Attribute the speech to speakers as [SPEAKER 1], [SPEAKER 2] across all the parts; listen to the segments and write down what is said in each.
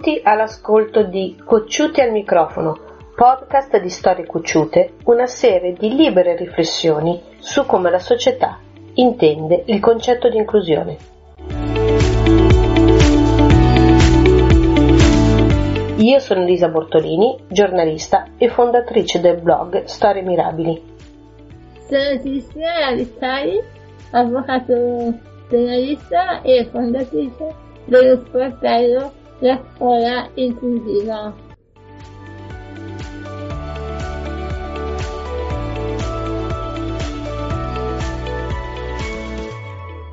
[SPEAKER 1] Benvenuti all'ascolto di Cocciuti al microfono, podcast di storie cocciute, una serie di libere riflessioni su come la società intende il concetto di inclusione. Io sono Elisa Bortolini, giornalista e fondatrice del blog Storie Mirabili.
[SPEAKER 2] Sono Cristina Alisari, avvocato giornalista e fondatrice dello sportello La Scuola Inclusiva.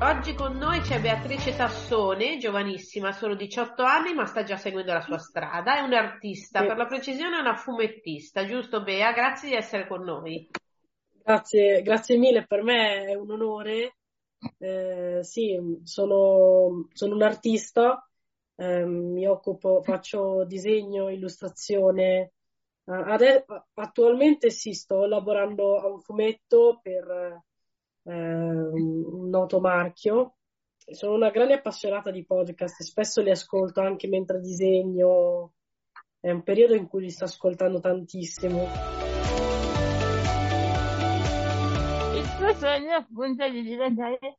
[SPEAKER 1] Oggi con noi c'è Beatrice Tassone, giovanissima, solo 18 anni, ma sta già seguendo la sua strada. È un'artista, sì. per la precisione è una fumettista, giusto Bea? Grazie di essere con noi.
[SPEAKER 3] Grazie, grazie mille, per me è un onore. Eh, sì, sono, sono un artista, eh, mi occupo, faccio disegno, illustrazione. Adesso, attualmente sì, sto lavorando a un fumetto per eh, un noto marchio. Sono una grande appassionata di podcast, spesso li ascolto anche mentre disegno. È un periodo in cui li sto ascoltando tantissimo.
[SPEAKER 2] Il tuo sogno appunto di diventare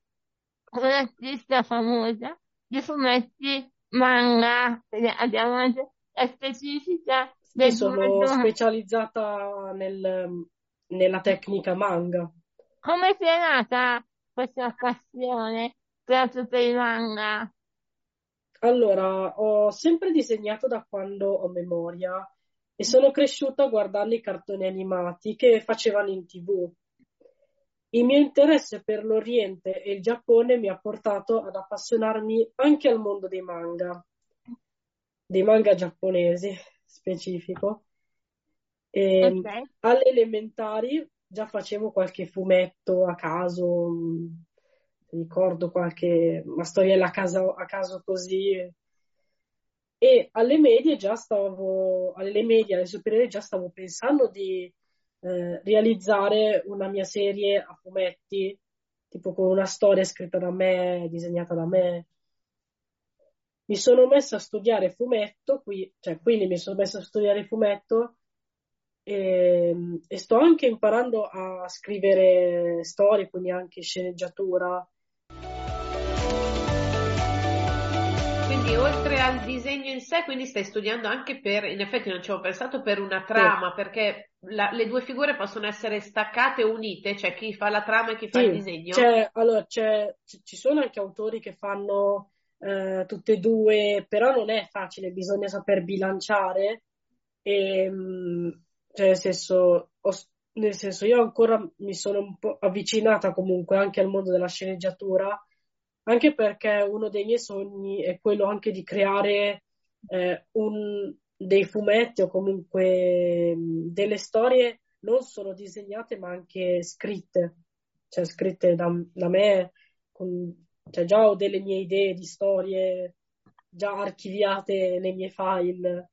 [SPEAKER 2] un'artista famosa di fumetti, manga, abbiamo anche la specifica.
[SPEAKER 3] Sì, sono specializzata nel, nella tecnica manga.
[SPEAKER 2] Come ti è nata questa passione proprio per il manga?
[SPEAKER 3] Allora, ho sempre disegnato da quando ho memoria e sono cresciuta guardando i cartoni animati che facevano in tv. Il mio interesse per l'Oriente e il Giappone mi ha portato ad appassionarmi anche al mondo dei manga, dei manga giapponesi specifico. E okay. Alle elementari già facevo qualche fumetto a caso, ricordo qualche una storiella a caso, a caso così. E alle medie già stavo, alle medie, alle superiori già stavo pensando di eh, realizzare una mia serie a fumetti, tipo con una storia scritta da me, disegnata da me. Mi sono messa a studiare fumetto, qui, cioè, quindi mi sono messa a studiare fumetto e, e, sto anche imparando a scrivere storie, quindi anche sceneggiatura.
[SPEAKER 1] Quindi oltre al disegno in sé, quindi stai studiando anche per, in effetti non ci avevo pensato, per una trama, sì. perché la, le due figure possono essere staccate o unite, cioè chi fa la trama e chi fa il disegno?
[SPEAKER 3] C'è, allora, c'è, ci sono anche autori che fanno eh, tutte e due, però non è facile, bisogna saper bilanciare. E, ehm, cioè, nel senso, ho, nel senso, io ancora mi sono un po' avvicinata comunque anche al mondo della sceneggiatura, anche perché uno dei miei sogni è quello anche di creare eh, un, dei fumetti o comunque delle storie non solo disegnate ma anche scritte, cioè scritte da, da me, con, cioè già ho delle mie idee di storie già archiviate nei miei file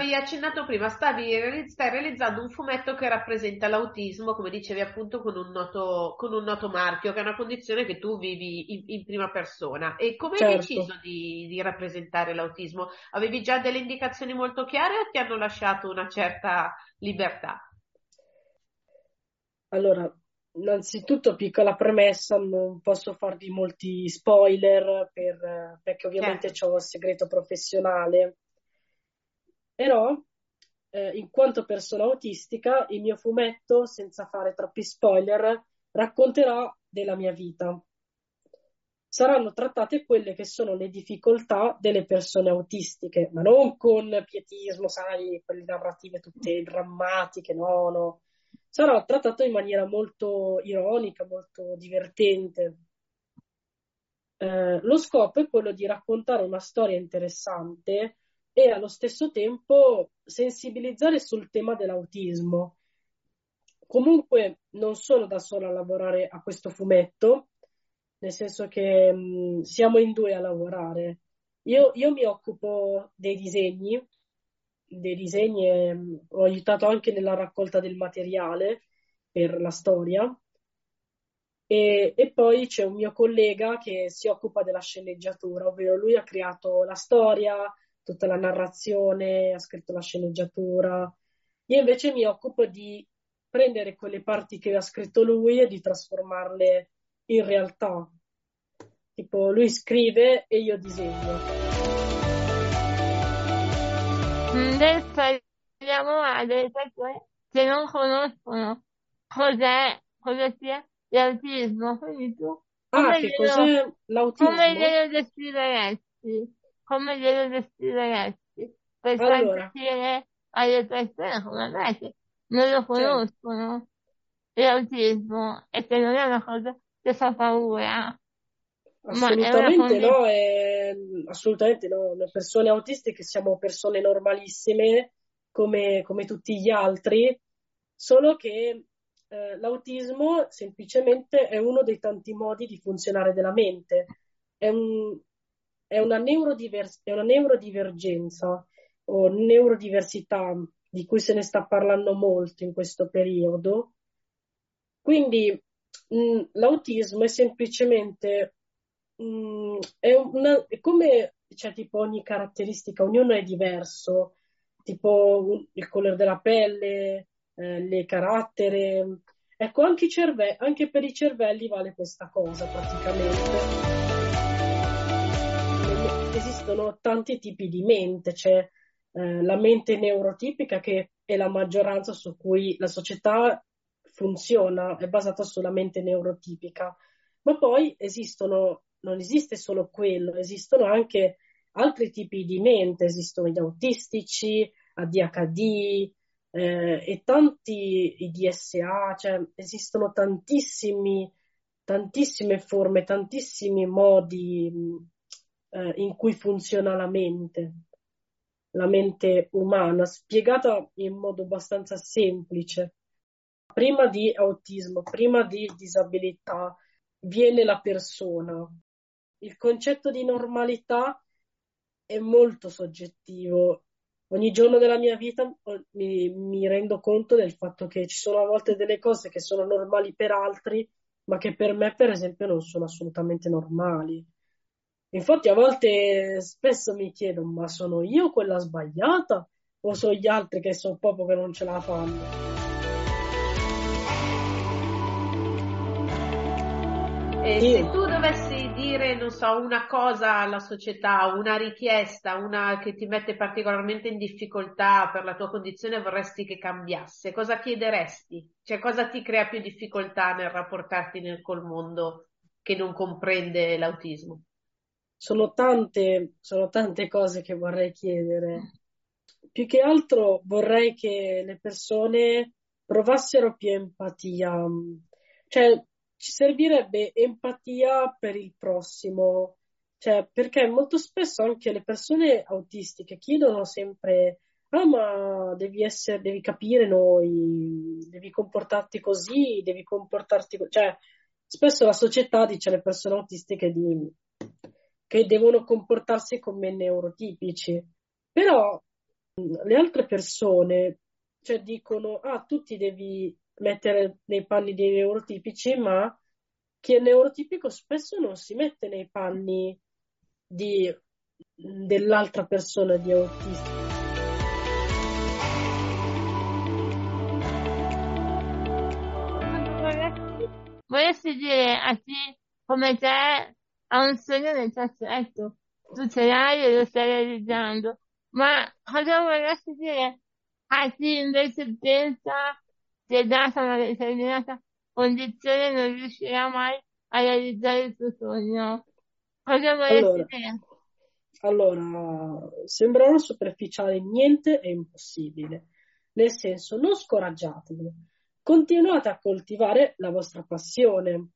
[SPEAKER 1] Stavi accennato prima, stavi, stai realizzando un fumetto che rappresenta l'autismo, come dicevi appunto, con un noto, con un noto marchio, che è una condizione che tu vivi in, in prima persona. E come certo. hai deciso di, di, rappresentare l'autismo? Avevi già delle indicazioni molto chiare o ti hanno lasciato una certa libertà?
[SPEAKER 3] Allora, innanzitutto piccola premessa, non posso farvi molti spoiler per, perché ovviamente certo. ho il segreto professionale però, eh, in quanto persona autistica, il mio fumetto, senza fare troppi spoiler, racconterà della mia vita. Saranno trattate quelle che sono le difficoltà delle persone autistiche, ma non con pietismo, sai, quelle narrative tutte drammatiche, no, no. Sarà trattato in maniera molto ironica, molto divertente. Eh, lo scopo è quello di raccontare una storia interessante e allo stesso tempo sensibilizzare sul tema dell'autismo. Comunque non sono da sola a lavorare a questo fumetto, nel senso che mh, siamo in due a lavorare. Io, io, mi occupo dei disegni, dei disegni e mh, ho aiutato anche nella raccolta del materiale per la storia E, e poi c'è un mio collega che si occupa della sceneggiatura, ovvero lui ha creato la storia, tutta la narrazione, ha scritto la sceneggiatura. Io invece mi occupo di prendere quelle parti che ha scritto lui e di trasformarle in realtà. Tipo, lui scrive e io disegno.
[SPEAKER 2] Adesso parliamo a delle persone che non conoscono cos'è, cosa sia l'autismo. Quindi tu
[SPEAKER 3] Ah,
[SPEAKER 2] come
[SPEAKER 3] che
[SPEAKER 2] glielo,
[SPEAKER 3] cos'è
[SPEAKER 2] come glielo descriveresti? Come glielo descriveresti? Per far
[SPEAKER 3] Allora,
[SPEAKER 2] capire alle persone come me che non lo conoscono l'autismo e che non è una cosa che fa paura, è
[SPEAKER 3] Assolutamente
[SPEAKER 2] condizione.
[SPEAKER 3] no, è- assolutamente no. Le persone autistiche siamo persone normalissime come, come tutti gli altri, solo che eh, l'autismo semplicemente è uno dei tanti modi di funzionare della mente. È un- è una neurodiver- è una neurodivergenza o neurodiversità di cui se ne sta parlando molto in questo periodo. Quindi mh, l'autismo è semplicemente mh, è una, è come c'è tipo ogni caratteristica, ognuno è diverso, tipo un- il colore della pelle, eh, le carattere. Ecco, anche, cerve- anche per i cervelli vale questa cosa praticamente. Esistono tanti tipi di mente, c'è eh, la mente neurotipica che è la maggioranza su cui la società funziona, è basata sulla mente neurotipica, ma poi esistono, non esiste solo quello, esistono anche altri tipi di mente, esistono gli autistici, ADHD eh, e tanti i DSA, cioè esistono tantissimi, tantissime forme, tantissimi modi eh, in cui funziona la mente la mente umana, spiegata in modo abbastanza semplice. Prima di autismo, prima di disabilità, viene la persona. Il concetto di normalità è molto soggettivo. Ogni giorno della mia vita eh, mi, mi rendo conto del fatto che ci sono a volte delle cose che sono normali per altri, ma che per me, per esempio, non sono assolutamente normali. Infatti a volte spesso mi chiedo, ma sono io quella sbagliata o sono gli altri che sono proprio che non ce la fanno?
[SPEAKER 1] E se
[SPEAKER 3] Io,
[SPEAKER 1] tu dovessi dire, non so, una cosa alla società, una richiesta, una che ti mette particolarmente in difficoltà per la tua condizione, vorresti che cambiasse, cosa chiederesti? Cioè, cosa ti crea più difficoltà nel rapportarti nel, col mondo che non comprende l'autismo?
[SPEAKER 3] Sono tante, sono tante cose che vorrei chiedere. Più che altro vorrei che le persone provassero più empatia. Cioè, ci servirebbe empatia per il prossimo. Cioè, perché molto spesso anche le persone autistiche chiedono sempre, ah, ma devi essere, devi capire noi, devi comportarti così, devi comportarti così. Cioè, spesso la società dice alle persone autistiche di, che devono comportarsi come neurotipici. Però mh, le altre persone, cioè, dicono, ah, tu ti devi mettere nei panni dei neurotipici, ma chi è neurotipico spesso non si mette nei panni di, dell'altra persona di autista.
[SPEAKER 2] Vorresti dire a chi come te ha un sogno nel cassetto, tu ce l'hai e lo stai realizzando, ma cosa vorresti dire a chi invece pensa che data una determinata condizione non riuscirà mai a realizzare il suo sogno? Cosa vorresti
[SPEAKER 3] Allora,
[SPEAKER 2] dire?
[SPEAKER 3] allora, sembrerò superficiale, niente è impossibile. Nel senso, non scoraggiatevi, continuate a coltivare la vostra passione,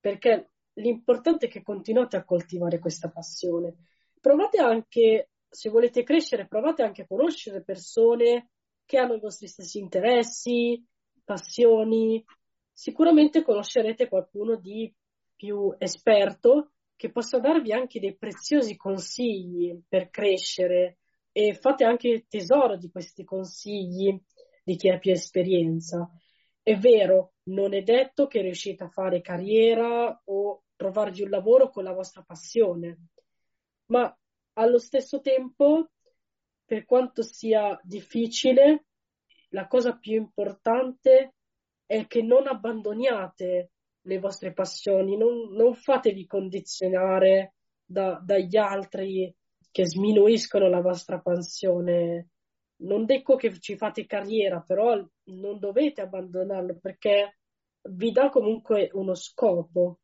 [SPEAKER 3] perché l'importante è che continuate a coltivare questa passione. Provate anche, se volete crescere, provate anche a conoscere persone che hanno i vostri stessi interessi, passioni. Sicuramente conoscerete qualcuno di più esperto che possa darvi anche dei preziosi consigli per crescere e fate anche tesoro di questi consigli di chi ha più esperienza. È vero, non è detto che riuscite a fare carriera o trovarvi un lavoro con la vostra passione, ma allo stesso tempo, per quanto sia difficile, la cosa più importante è che non abbandoniate le vostre passioni, non, non fatevi condizionare da, dagli altri che sminuiscono la vostra passione. Non dico che ci fate carriera, però non dovete abbandonarlo perché vi dà comunque uno scopo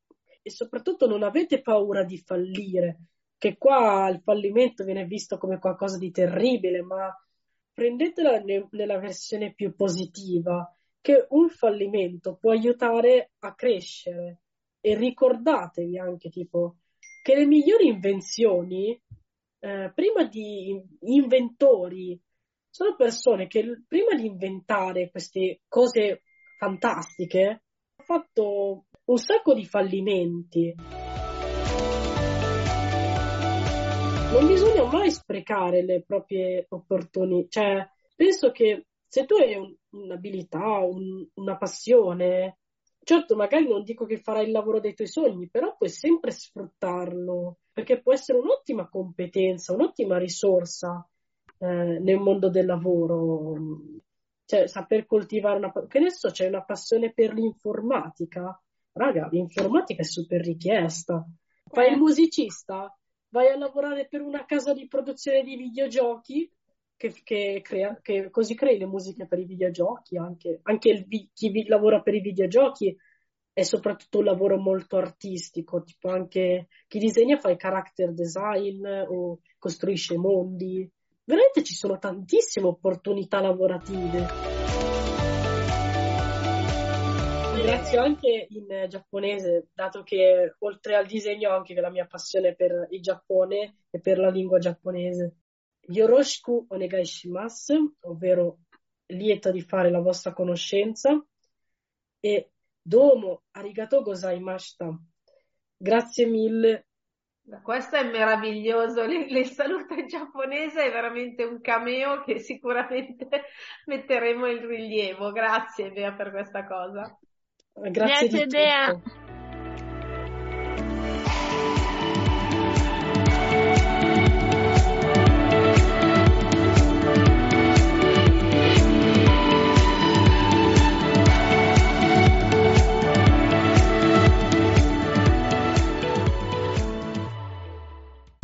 [SPEAKER 3] e soprattutto non avete paura di fallire, che qua il fallimento viene visto come qualcosa di terribile, ma prendetela ne- nella versione più positiva, che un fallimento può aiutare a crescere. E ricordatevi anche tipo che le migliori invenzioni, eh, prima di inventori, sono persone che prima di inventare queste cose fantastiche hanno fatto un sacco di fallimenti. Non bisogna mai sprecare le proprie opportunità, cioè penso che se tu hai un, un'abilità, un, una passione, Certo, magari non dico che farai il lavoro dei tuoi sogni, però puoi sempre sfruttarlo, perché può essere un'ottima competenza, un'ottima risorsa eh, nel mondo del lavoro. Cioè, saper coltivare una... Che ne so, c'è una passione per l'informatica. Raga, l'informatica è super richiesta. Fai il eh. musicista, vai a lavorare per una casa di produzione di videogiochi, che, che, crea, che così crei le musiche per i videogiochi, anche, anche il, chi vi, lavora per i videogiochi è soprattutto un lavoro molto artistico, tipo anche chi disegna fa il character design o costruisce mondi. Veramente ci sono tantissime opportunità lavorative. Ringrazio anche in giapponese, dato che oltre al disegno ho anche la mia passione per il Giappone e per la lingua giapponese. Yoroshiku onegai shimasu, ovvero lieto di fare la vostra conoscenza, e domo arigato gozaimashita. Grazie mille.
[SPEAKER 1] Questo è meraviglioso, il saluto in giapponese è veramente un cameo che sicuramente metteremo in rilievo. Grazie Bea per questa cosa.
[SPEAKER 3] Grazie, Grazie Bea.